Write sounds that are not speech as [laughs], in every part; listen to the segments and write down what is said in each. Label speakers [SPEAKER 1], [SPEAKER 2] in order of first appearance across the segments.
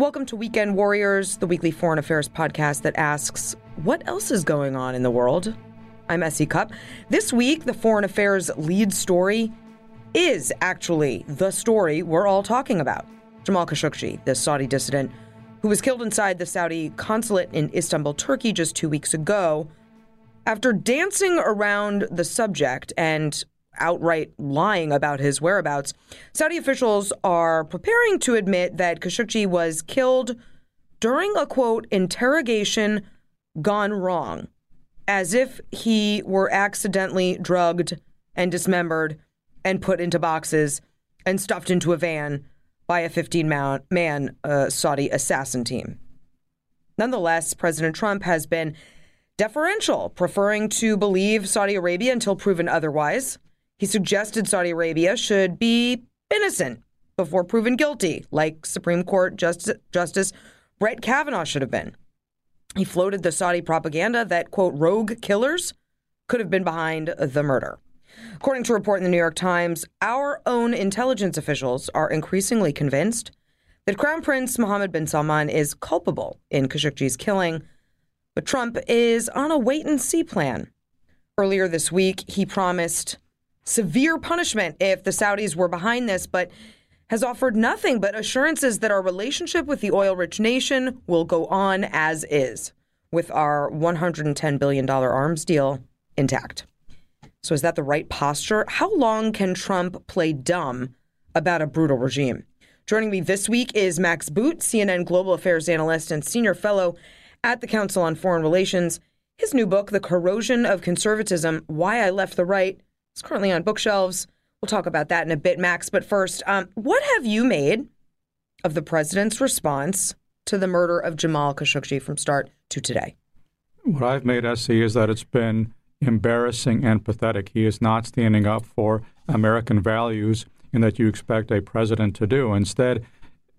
[SPEAKER 1] Welcome to Weekend Warriors, the weekly foreign affairs podcast that asks, what else is going on in the world? I'm S.E. Cupp. This week, the foreign affairs lead story is actually the story we're all talking about. Jamal Khashoggi, the Saudi dissident who was killed inside the Saudi consulate in Istanbul, Turkey, just two weeks ago. After dancing around the subject and outright lying about his whereabouts, Saudi officials are preparing to admit that Khashoggi was killed during a quote interrogation gone wrong, as if he were accidentally drugged and dismembered and put into boxes and stuffed into a van by a 15 man uh, Saudi assassin team. Nonetheless, President Trump has been deferential, preferring to believe Saudi Arabia until proven otherwise. He suggested Saudi Arabia should be innocent before proven guilty, like Supreme Court Justice, Justice Brett Kavanaugh should have been. He floated the Saudi propaganda that, quote, rogue killers could have been behind the murder. According to a report in the New York Times, our own intelligence officials are increasingly convinced that Crown Prince Mohammed bin Salman is culpable in Khashoggi's killing, but Trump is on a wait and see plan. Earlier this week, he promised severe punishment if the Saudis were behind this, but has offered nothing but assurances that our relationship with the oil rich nation will go on as is, with our $110 billion arms deal intact. So, is that the right posture? How long can Trump play dumb about a brutal regime? Joining me this week is Max Boot, CNN Global Affairs analyst and senior fellow at the Council on Foreign Relations. His new book, The Corrosion of Conservatism Why I Left the Right, is currently on bookshelves. We'll talk about that in a bit, Max. But first, um, what have you made of the president's response to the murder of Jamal Khashoggi from start to today?
[SPEAKER 2] What I've made, S.E., is that it's been embarrassing and pathetic. He is not standing up for American values in that you expect a president to do. Instead,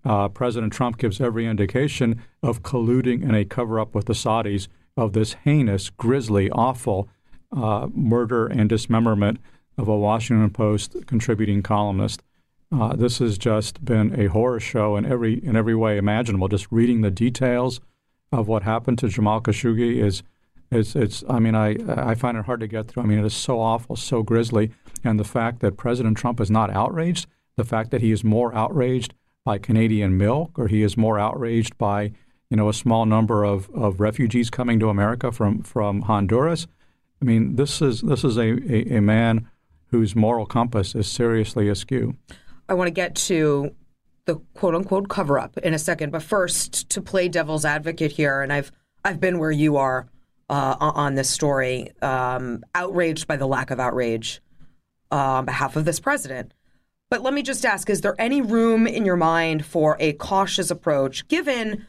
[SPEAKER 2] uh, President Trump gives every indication of colluding in a cover up with the Saudis of this heinous, grisly, awful uh, murder and dismemberment of a Washington Post contributing columnist. Uh, this has just been a horror show in every in every way imaginable. Just reading the details of what happened to Jamal Khashoggi is it's, it's. I mean, I, I find it hard to get through. I mean, it is so awful, so grisly, and the fact that President Trump is not outraged, the fact that he is more outraged by Canadian milk, or he is more outraged by, you know, a small number of, of refugees coming to America from from Honduras. I mean, this is this is a, a, a man whose moral compass is seriously askew.
[SPEAKER 1] I want to get to the quote unquote cover up in a second, but first to play devil's advocate here, and I've I've been where you are uh, on this story, um, outraged by the lack of outrage uh, on behalf of this president. But let me just ask is there any room in your mind for a cautious approach, given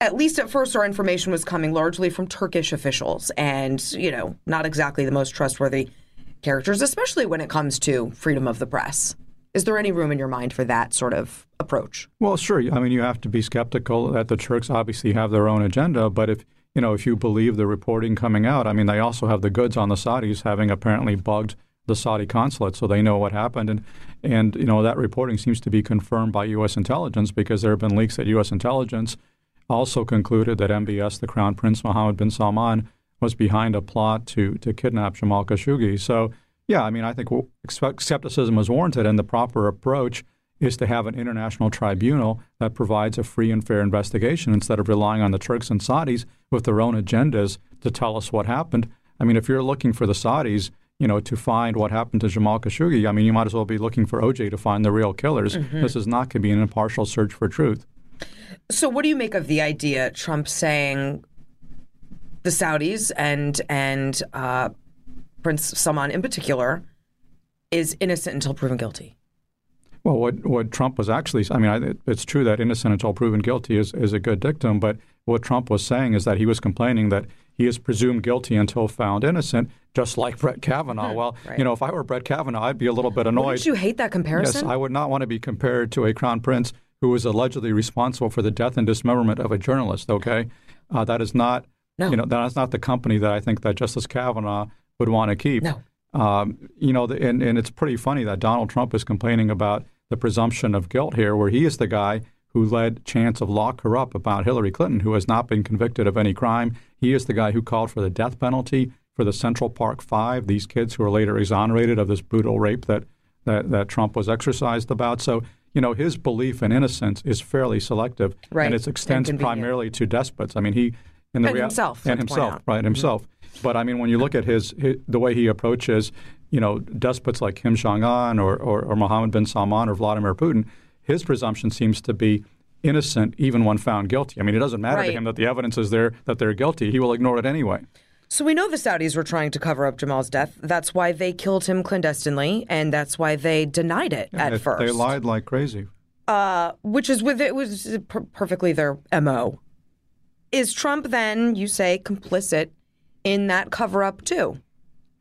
[SPEAKER 1] at least at first our information was coming largely from Turkish officials and, you know, not exactly the most trustworthy characters, especially when it comes to freedom of the press? Is there any room in your mind for that sort of approach?
[SPEAKER 2] Well, sure. I mean, you have to be skeptical that the Turks obviously have their own agenda, but if you know, if you believe the reporting coming out, I mean, they also have the goods on the Saudis having apparently bugged the Saudi consulate, so they know what happened. And, and you know, that reporting seems to be confirmed by U.S. intelligence because there have been leaks that U.S. intelligence also concluded that MBS, the Crown Prince Mohammed bin Salman, was behind a plot to, to kidnap Jamal Khashoggi. So, yeah, I mean, I think skepticism is warranted, and the proper approach – is to have an international tribunal that provides a free and fair investigation instead of relying on the Turks and Saudis with their own agendas to tell us what happened. I mean, if you're looking for the Saudis, you know, to find what happened to Jamal Khashoggi, I mean, you might as well be looking for OJ to find the real killers. Mm-hmm. This is not going to be an impartial search for truth.
[SPEAKER 1] So, what do you make of the idea, Trump saying the Saudis and and uh, Prince Salman in particular is innocent until proven guilty.
[SPEAKER 2] Well, what what Trump was actually, I mean, I, it's true that innocent until proven guilty is, is a good dictum, but what Trump was saying is that he was complaining that he is presumed guilty until found innocent, just like Brett Kavanaugh. [laughs] Well,
[SPEAKER 1] Right.
[SPEAKER 2] you know, if I were Brett Kavanaugh, I'd be a little bit annoyed.
[SPEAKER 1] Wouldn't you hate that comparison? Yes?
[SPEAKER 2] I would not want to be compared to a crown prince who was allegedly responsible for the death and dismemberment of a journalist. Okay, uh, that is not,
[SPEAKER 1] No.
[SPEAKER 2] you know, that is not the company that I think that Justice Kavanaugh would want to keep.
[SPEAKER 1] No.
[SPEAKER 2] Um, you know, the, and, and it's pretty funny that Donald Trump is complaining about the presumption of guilt here, where he is the guy who led chants of lock her up about Hillary Clinton, who has not been convicted of any crime. He is the guy who called for the death penalty for the Central Park Five, these kids who were later exonerated of this brutal rape that, that, that Trump was exercised about. So, you know, his belief in innocence is fairly selective,
[SPEAKER 1] Right.
[SPEAKER 2] and it extends
[SPEAKER 1] And
[SPEAKER 2] primarily to despots. I mean, he in the
[SPEAKER 1] And
[SPEAKER 2] rea-
[SPEAKER 1] himself,
[SPEAKER 2] and himself, right? Himself. Mm-hmm. But I mean, when you look at his, his the way he approaches, you know, despots like Kim Jong Un or, or, or Mohammed bin Salman or Vladimir Putin, his presumption seems to be innocent even when found guilty. I mean, it doesn't matter to him that the evidence is there that they're guilty. He will ignore it anyway.
[SPEAKER 1] So we know the Saudis were trying to cover up Jamal's death. That's why they killed him clandestinely, and that's why they denied it at
[SPEAKER 2] they,
[SPEAKER 1] first.
[SPEAKER 2] they lied like crazy.
[SPEAKER 1] Uh, which is with it was per- perfectly their mo. Is Trump then, you say, complicit in that cover up too?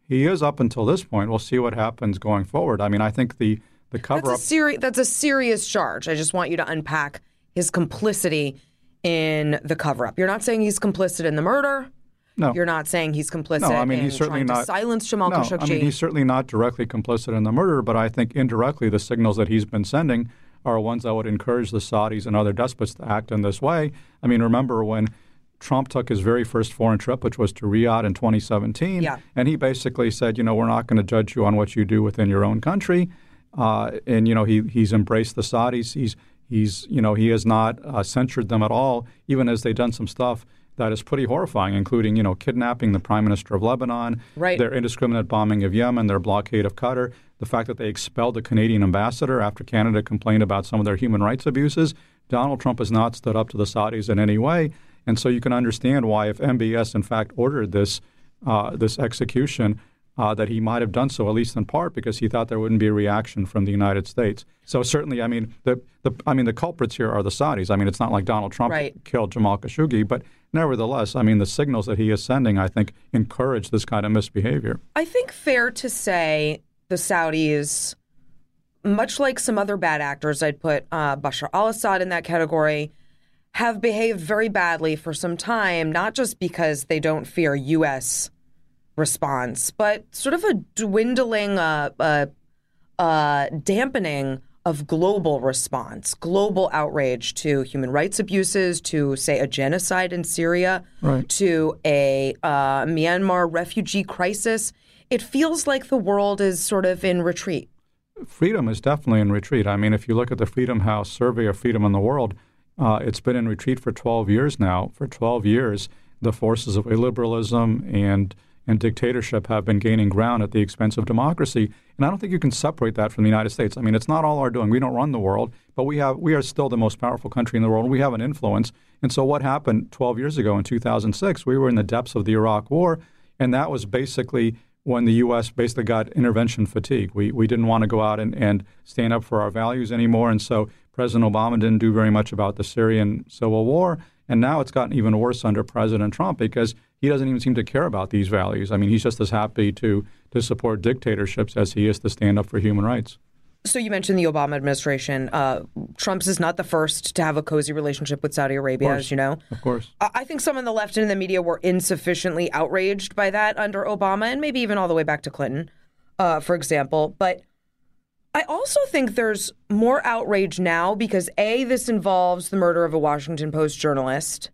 [SPEAKER 2] He is up until this point. We'll see what happens going forward. I mean, I think the the cover
[SPEAKER 1] That's a
[SPEAKER 2] up.
[SPEAKER 1] seri- That's a serious charge. I just want you to unpack his complicity in the cover up. You're not saying he's complicit in the murder.
[SPEAKER 2] No.
[SPEAKER 1] You're not saying he's complicit
[SPEAKER 2] No, I mean
[SPEAKER 1] in
[SPEAKER 2] he's certainly not
[SPEAKER 1] silence Jamal
[SPEAKER 2] no,
[SPEAKER 1] Khashoggi.
[SPEAKER 2] I mean he's certainly not directly complicit in the murder, but I think indirectly the signals that he's been sending are ones that would encourage the Saudis and other despots to act in this way. I mean, remember when Trump took his very first foreign trip, which was to Riyadh in 2017,
[SPEAKER 1] Yeah.
[SPEAKER 2] and he basically said, you know, we're not going to judge you on what you do within your own country, uh, and you know he he's embraced the Saudis. He's he's you know he has not uh, censured them at all, even as they've done some stuff that is pretty horrifying, including you know kidnapping the prime minister of Lebanon,
[SPEAKER 1] Right.
[SPEAKER 2] their indiscriminate bombing of Yemen, their blockade of Qatar, the fact that they expelled the Canadian ambassador after Canada complained about some of their human rights abuses. Donald Trump has not stood up to the Saudis in any way, and so you can understand why, if MBS in fact ordered this uh, this execution, uh, that he might have done so at least in part because he thought there wouldn't be a reaction from the United States. So certainly, I mean, the, the I mean the culprits here are the Saudis. I mean, it's not like Donald Trump
[SPEAKER 1] Right.
[SPEAKER 2] killed Jamal Khashoggi, but nevertheless, I mean, the signals that he is sending, I think, encourage this kind of misbehavior.
[SPEAKER 1] I think fair to say the Saudis, much like some other bad actors, I'd put uh, Bashar al-Assad in that category, have behaved very badly for some time, not just because they don't fear U.S. response, but sort of a dwindling, uh, uh, uh, dampening of global response, global outrage to human rights abuses, to say a genocide in Syria,
[SPEAKER 2] Right.
[SPEAKER 1] to a uh, Myanmar refugee crisis. It feels like the world is sort of in retreat.
[SPEAKER 2] Freedom is definitely in retreat. I mean, if you look at the Freedom House survey of freedom in the world, uh, it's been in retreat for 12 years now. For 12 years, the forces of illiberalism and and dictatorship have been gaining ground at the expense of democracy. And I don't think you can separate that from the United States. I mean, it's not all our doing. We don't run the world, but we have we are still the most powerful country in the world. We have an influence. And so, what happened 12 years ago in 2006? We were in the depths of the Iraq War, and that was basically when the U.S. basically got intervention fatigue. We, we didn't want to go out and, and stand up for our values anymore. And so President Obama didn't do very much about the Syrian civil war. And now it's gotten even worse under President Trump because he doesn't even seem to care about these values. I mean, he's just as happy to, to support dictatorships as he is to stand up for human rights.
[SPEAKER 1] So you mentioned the Obama administration. Uh, Trump's is not the first to have a cozy relationship with Saudi Arabia, as you know.
[SPEAKER 2] Of course.
[SPEAKER 1] I I think some in the left and in the media were insufficiently outraged by that under Obama, and maybe even all the way back to Clinton, uh, for example. But I also think there's more outrage now because A, this involves the murder of a Washington Post journalist,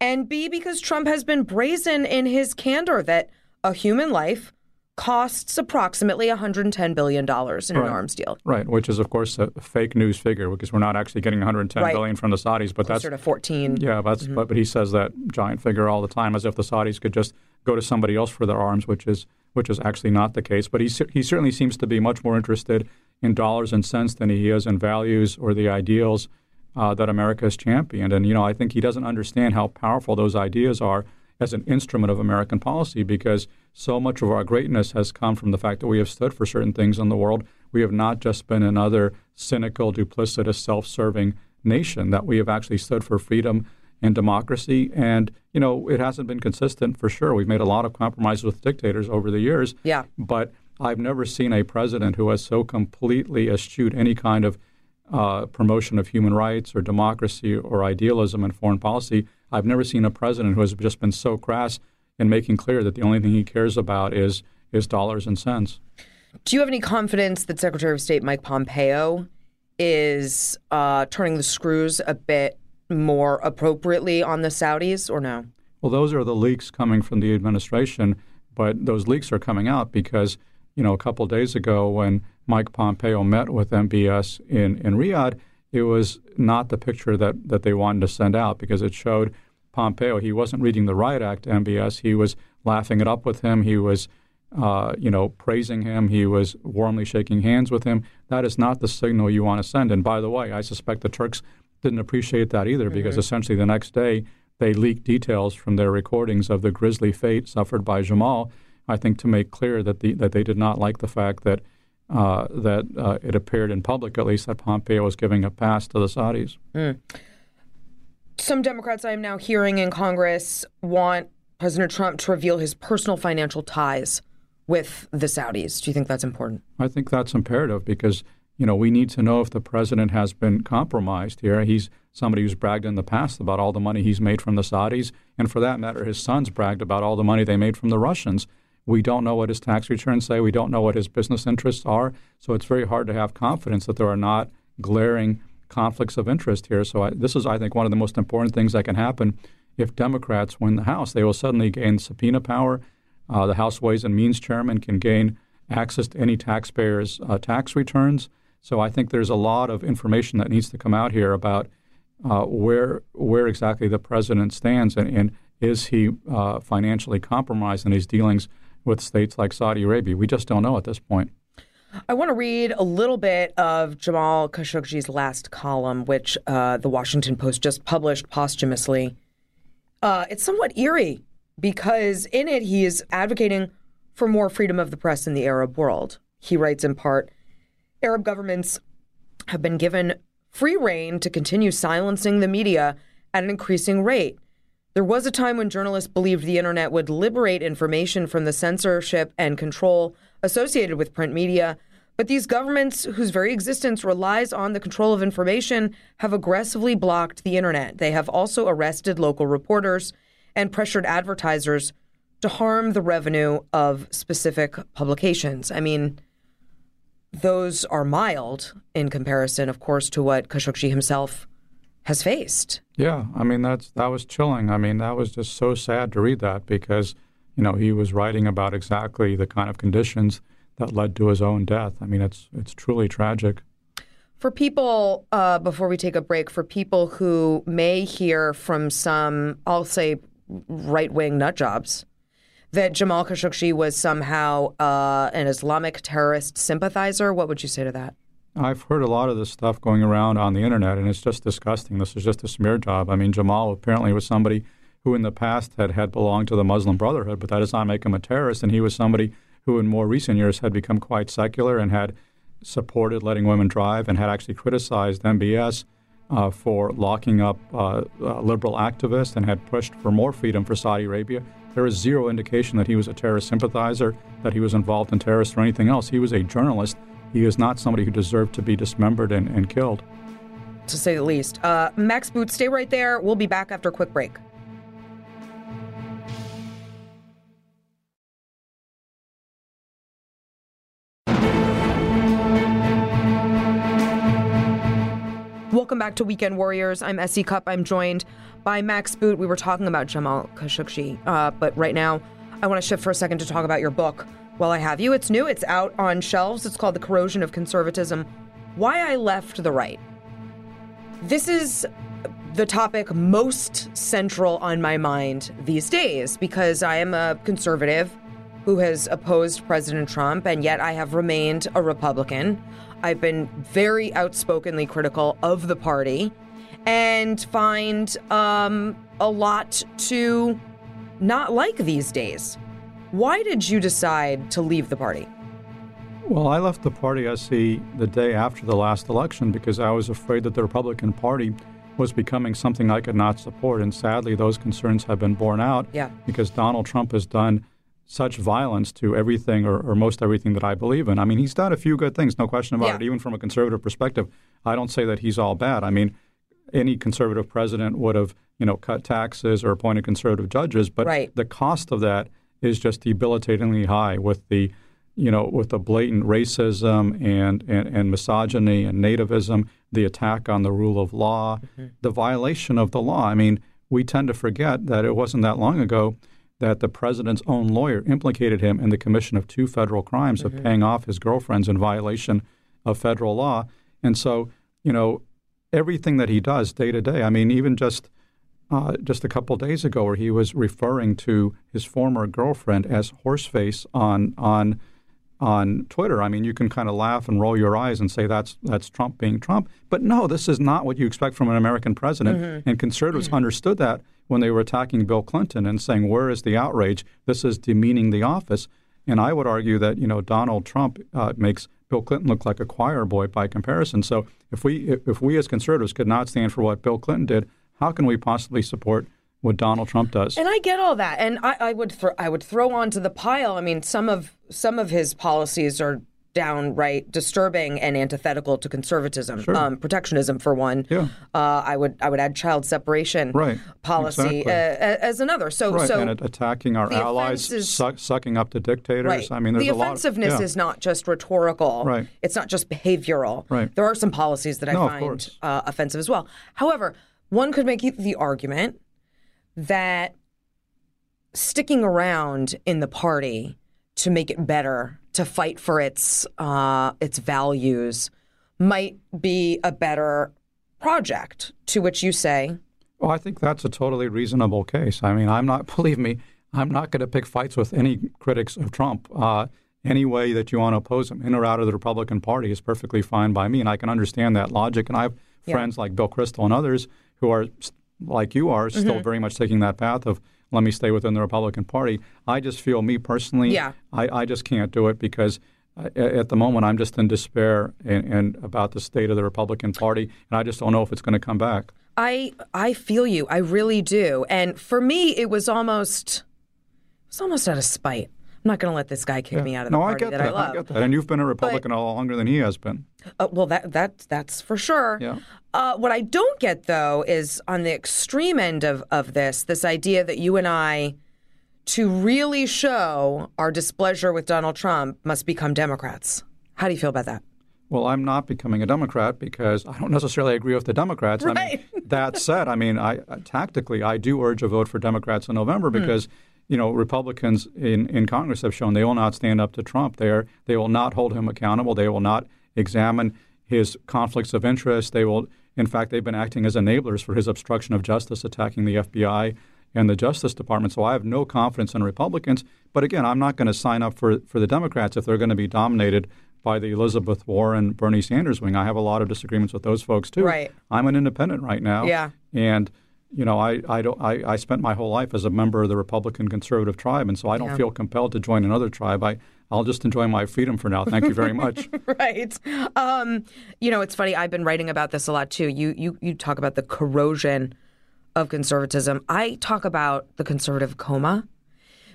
[SPEAKER 1] and B, because Trump has been brazen in his candor that a human life costs approximately $110 billion in an arms deal.
[SPEAKER 2] Right, which is, of course, a fake news figure because we're not actually getting 110
[SPEAKER 1] Right.
[SPEAKER 2] billion from the Saudis, but that's
[SPEAKER 1] Sort of 14.
[SPEAKER 2] Yeah, that's but, but he says that giant figure all the time, as if the Saudis could just go to somebody else for their arms, which is which is actually not the case. But he he certainly seems to be much more interested in dollars and cents than he is in values or the ideals uh, that America has championed. And you know, I think he doesn't understand how powerful those ideas are as an instrument of American policy because so much of our greatness has come from the fact that we have stood for certain things in the world. We have not just been another cynical, duplicitous, self serving nation, that we have actually stood for freedom and democracy. And, you know, it hasn't been consistent for sure. We've made a lot of compromises with dictators over the years.
[SPEAKER 1] Yeah.
[SPEAKER 2] But I've never seen a president who has so completely eschewed any kind of uh, promotion of human rights or democracy or idealism in foreign policy. I've never seen a president who has just been so crass in making clear that the only thing he cares about is is dollars and cents.
[SPEAKER 1] Do you have any confidence that Secretary of State Mike Pompeo is uh, turning the screws a bit more appropriately on the Saudis, or no?
[SPEAKER 2] Well, those are the leaks coming from the administration, but those leaks are coming out because you know a couple days ago when Mike Pompeo met with MBS in, in Riyadh, it was not the picture that, that they wanted to send out because it showed Pompeo. He wasn't reading the riot act MBS. He was laughing it up with him. He was, uh, you know, praising him. He was warmly shaking hands with him. That is not the signal you want to send. And by the way, I suspect the Turks didn't appreciate that either mm-hmm. because essentially the next day they leaked details from their recordings of the grisly fate suffered by Jamal. I think to make clear that the, that they did not like the fact that uh, that uh, it appeared in public, at least, that Pompeo was giving a pass to the Saudis. Mm.
[SPEAKER 1] Some Democrats I am now hearing in Congress want President Trump to reveal his personal financial ties with the Saudis. Do you think that's important?
[SPEAKER 2] I think that's imperative because you know we need to know if the president has been compromised here. He's somebody who's bragged in the past about all the money he's made from the Saudis, and for that matter, his sons bragged about all the money they made from the Russians. We don't know what his tax returns say. We don't know what his business interests are. So it's very hard to have confidence that there are not glaring conflicts of interest here. So I, this is, I think, one of the most important things that can happen if Democrats win the House. They will suddenly gain subpoena power. Uh, the House Ways and Means chairman can gain access to any taxpayer's uh, tax returns. So I think there's a lot of information that needs to come out here about uh, where where exactly the president stands and, and is he uh, financially compromised in his dealings with states like Saudi Arabia. We just don't know at this point.
[SPEAKER 1] I want to read a little bit of Jamal Khashoggi's last column, which uh, the Washington Post just published posthumously. Uh, it's somewhat eerie because in it he is advocating for more freedom of the press in the Arab world. He writes in part Arab governments have been given free rein to continue silencing the media at an increasing rate. There was a time when journalists believed the internet would liberate information from the censorship and control associated with print media. But these governments, whose very existence relies on the control of information, have aggressively blocked the internet. They have also arrested local reporters and pressured advertisers to harm the revenue of specific publications. I mean, those are mild in comparison, of course, to what Khashoggi himself has faced.
[SPEAKER 2] Yeah, I mean that's that was chilling. I mean that was just so sad to read that because you know he was writing about exactly the kind of conditions that led to his own death. I mean it's it's truly tragic.
[SPEAKER 1] For people, uh, before we take a break, for people who may hear from some, I'll say, right wing nut jobs, that Jamal Khashoggi was somehow uh, an Islamic terrorist sympathizer, what would you say to that?
[SPEAKER 2] I've heard a lot of this stuff going around on the internet, and it's just disgusting. This is just a smear job. I mean, Jamal apparently was somebody who in the past had, had belonged to the Muslim Brotherhood, but that does not make him a terrorist. And he was somebody who in more recent years had become quite secular and had supported letting women drive and had actually criticized MBS uh, for locking up uh, uh, liberal activists and had pushed for more freedom for Saudi Arabia. There is zero indication that he was a terrorist sympathizer, that he was involved in terrorists or anything else. He was a journalist he is not somebody who deserved to be dismembered and, and killed.
[SPEAKER 1] To say the least. Uh, Max Boot, stay right there. We'll be back after a quick break. Welcome back to Weekend Warriors. I'm S.E. Cupp. I'm joined by Max Boot. We were talking about Jamal Khashoggi, uh, but right now I want to shift for a second to talk about your book, while I have you, it's new, it's out on shelves. It's called The Corrosion of Conservatism Why I Left the Right. This is the topic most central on my mind these days because I am a conservative who has opposed President Trump, and yet I have remained a Republican. I've been very outspokenly critical of the party and find um, a lot to not like these days. Why did you decide to leave the party?
[SPEAKER 2] Well, I left the party I see, the day after the last election because I was afraid that the Republican Party was becoming something I could not support. And sadly, those concerns have been borne out
[SPEAKER 1] yeah.
[SPEAKER 2] because Donald Trump has done such violence to everything or, or, most everything that I believe in. I mean, he's done a few good things, no question about
[SPEAKER 1] yeah.
[SPEAKER 2] it, even from a conservative perspective. I don't say that he's all bad. I mean, any conservative president would have, you know, cut taxes or appointed conservative judges, but
[SPEAKER 1] right.
[SPEAKER 2] the cost of that is just debilitatingly high with the you know, with the blatant racism and, and, and, misogyny and nativism, the attack on the rule of law, mm-hmm. the violation of the law. I mean, we tend to forget that it wasn't that long ago that the president's own lawyer implicated him in the commission of two federal crimes mm-hmm. of paying off his girlfriends in violation of federal law. And so, you know, everything that he does day to day, I mean, even just uh, just a couple days ago, where he was referring to his former girlfriend as horseface on on on Twitter. I mean, you can kind of laugh and roll your eyes and say that's that's Trump being Trump. But no, this is not what you expect from an American president. Mm-hmm. And conservatives mm-hmm. understood that when they were attacking Bill Clinton and saying, "Where is the outrage? This is demeaning the office." And I would argue that you know Donald Trump uh, makes Bill Clinton looked like a choir boy by comparison. So if we if we as conservatives could not stand for what Bill Clinton did, how can we possibly support what Donald Trump does.
[SPEAKER 1] And I get all that, and I, I would th- I would throw onto the pile. I mean, some of some of his policies are downright disturbing and antithetical to conservatism,
[SPEAKER 2] sure.
[SPEAKER 1] um, protectionism for one.
[SPEAKER 2] Yeah.
[SPEAKER 1] Uh, I would I would add child separation
[SPEAKER 2] right.
[SPEAKER 1] policy
[SPEAKER 2] exactly.
[SPEAKER 1] uh, as another. So
[SPEAKER 2] right.
[SPEAKER 1] so
[SPEAKER 2] and attacking our allies, is, su- sucking up to dictators.
[SPEAKER 1] Right.
[SPEAKER 2] I mean, there's
[SPEAKER 1] the
[SPEAKER 2] a lot.
[SPEAKER 1] offensiveness
[SPEAKER 2] of, yeah.
[SPEAKER 1] is not just rhetorical.
[SPEAKER 2] Right.
[SPEAKER 1] It's not just behavioral.
[SPEAKER 2] Right.
[SPEAKER 1] There are some policies that I
[SPEAKER 2] no,
[SPEAKER 1] find uh, offensive as well. However, one could make the argument that sticking around in the party to make it better, to fight for its uh, its values, might be a better project. To which you say,
[SPEAKER 2] "Well, I think that's a totally reasonable case. I mean, I'm not. [laughs] Believe me, I'm not going to pick fights with any critics of Trump. Uh, any way that you want to oppose him, in or out of the Republican Party, is perfectly fine by me, and I can understand that logic. And I have yeah. friends like Bill Kristol and others who are like you are, still mm-hmm. very much taking that path of let me stay within the Republican Party. I just feel, me personally,
[SPEAKER 1] yeah.
[SPEAKER 2] I, I just can't do it because uh, at the moment I'm just in despair and, and, about the state of the Republican Party, and I just don't know if it's going to come back.
[SPEAKER 1] I I feel you, I really do, and for me, it was almost it was almost out of spite. I'm not going to let this guy kick
[SPEAKER 2] yeah.
[SPEAKER 1] me out of the
[SPEAKER 2] no,
[SPEAKER 1] party
[SPEAKER 2] I get
[SPEAKER 1] that,
[SPEAKER 2] that.
[SPEAKER 1] I love.
[SPEAKER 2] I get that. And you've been a Republican but, a lot longer than he has been.
[SPEAKER 1] Uh, well, that that that's for sure.
[SPEAKER 2] Yeah.
[SPEAKER 1] Uh, what I don't get though is on the extreme end of of this, this idea that you and I, to really show our displeasure with Donald Trump, must become Democrats. How do you feel about that?
[SPEAKER 2] Well, I'm not becoming a Democrat because I don't necessarily agree with the Democrats.
[SPEAKER 1] Right.
[SPEAKER 2] I mean, that said, I mean, I tactically I do urge a vote for Democrats in November hmm. because. Mm you know, Republicans in, in Congress have shown they will not stand up to Trump. They are they will not hold him accountable. They will not examine his conflicts of interest. They will, in fact, they've been acting as enablers for his obstruction of justice, attacking the FBI and the Justice Department. So I have no confidence in Republicans. But again, I'm not going to sign up for for the Democrats if they're going to be dominated by the Elizabeth Warren, Bernie Sanders wing. I have a lot of disagreements with those folks too.
[SPEAKER 1] Right.
[SPEAKER 2] I'm an independent right now.
[SPEAKER 1] Yeah.
[SPEAKER 2] And you know, I I don't I, I spent my whole life as a member of the Republican conservative tribe, and so I don't
[SPEAKER 1] yeah.
[SPEAKER 2] feel compelled to join another tribe. I I'll just enjoy my freedom for now. Thank you very much. [laughs]
[SPEAKER 1] right. Um, you know, it's funny. I've been writing about this a lot too. You you you talk about the corrosion of conservatism. I talk about the conservative coma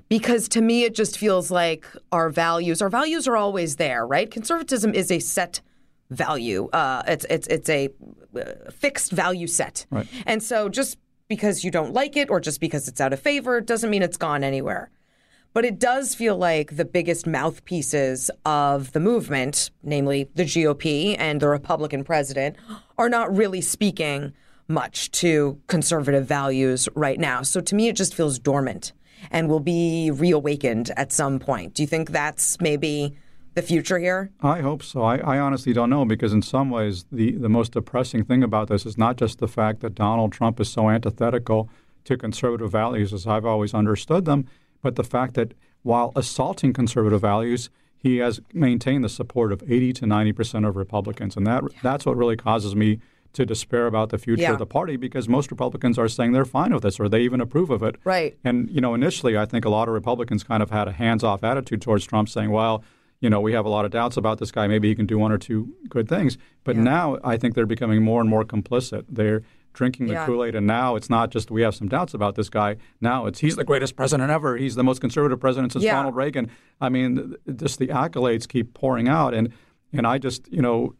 [SPEAKER 1] because to me it just feels like our values our values are always there right conservatism is a set value uh, it's it's it's a uh, fixed value set
[SPEAKER 2] right.
[SPEAKER 1] and so just because you don't like it or just because it's out of favor doesn't mean it's gone anywhere. But it does feel like the biggest mouthpieces of the movement, namely the GOP and the Republican president, are not really speaking much to conservative values right now. So to me, it just feels dormant and will be reawakened at some point. Do you think that's maybe the future here?
[SPEAKER 2] I hope so. I, I, honestly don't know because, in some ways, the, the most depressing thing about this is not just the fact that Donald Trump is so antithetical to conservative values as I've always understood them, but the fact that while assaulting conservative values, he has maintained the support of 80 to 90 percent of Republicans. And that, yeah. that's what really causes me to despair about the future
[SPEAKER 1] Yeah.
[SPEAKER 2] of the party because most Republicans are saying they're fine with this or they even approve of it.
[SPEAKER 1] Right.
[SPEAKER 2] And you know, initially, I think a lot of Republicans kind of had a hands-off attitude towards Trump, saying, "Well." You know, we have a lot of doubts about this guy. Maybe he can do one or two good things. But
[SPEAKER 1] Yeah.
[SPEAKER 2] now I think they're becoming more and more complicit. They're drinking the
[SPEAKER 1] Yeah.
[SPEAKER 2] Kool Aid, and now it's not just we have some doubts about this guy. Now it's he's the greatest president ever. He's the most conservative president since
[SPEAKER 1] Yeah.
[SPEAKER 2] Ronald Reagan. I mean, th- just the accolades keep pouring out, and and I just you know.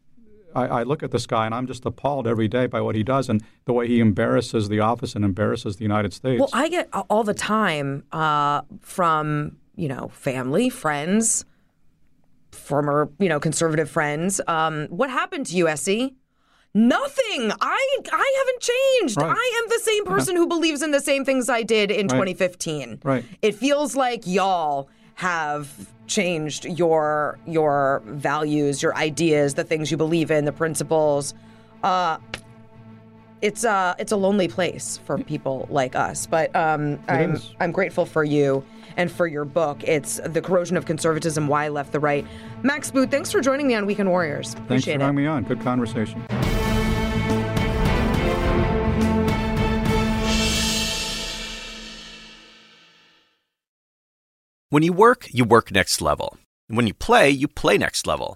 [SPEAKER 2] I, I look at this guy and I'm just appalled every day by what he does and the way he embarrasses the office and embarrasses the United States.
[SPEAKER 1] Well, I get all the time uh, from you know family, friends, former you know conservative friends. Um, what happened to you, S.E.? Nothing. I I haven't changed.
[SPEAKER 2] Right.
[SPEAKER 1] I am the same person who believes in the same things I did in 2015.
[SPEAKER 2] Right.
[SPEAKER 1] It feels like y'all have changed your your values, your ideas, the things you believe in, the principles. Uh, it's a it's a lonely place for people like us. But um, I'm
[SPEAKER 2] is.
[SPEAKER 1] I'm grateful for you and for your book. It's the corrosion of conservatism: Why I Left the Right. Max Boot, thanks for joining me on Weekend Warriors.
[SPEAKER 2] Thanks
[SPEAKER 1] Appreciate
[SPEAKER 2] for
[SPEAKER 1] it.
[SPEAKER 2] having me on. Good conversation.
[SPEAKER 3] When you work, you work next level. When you play, you play next level.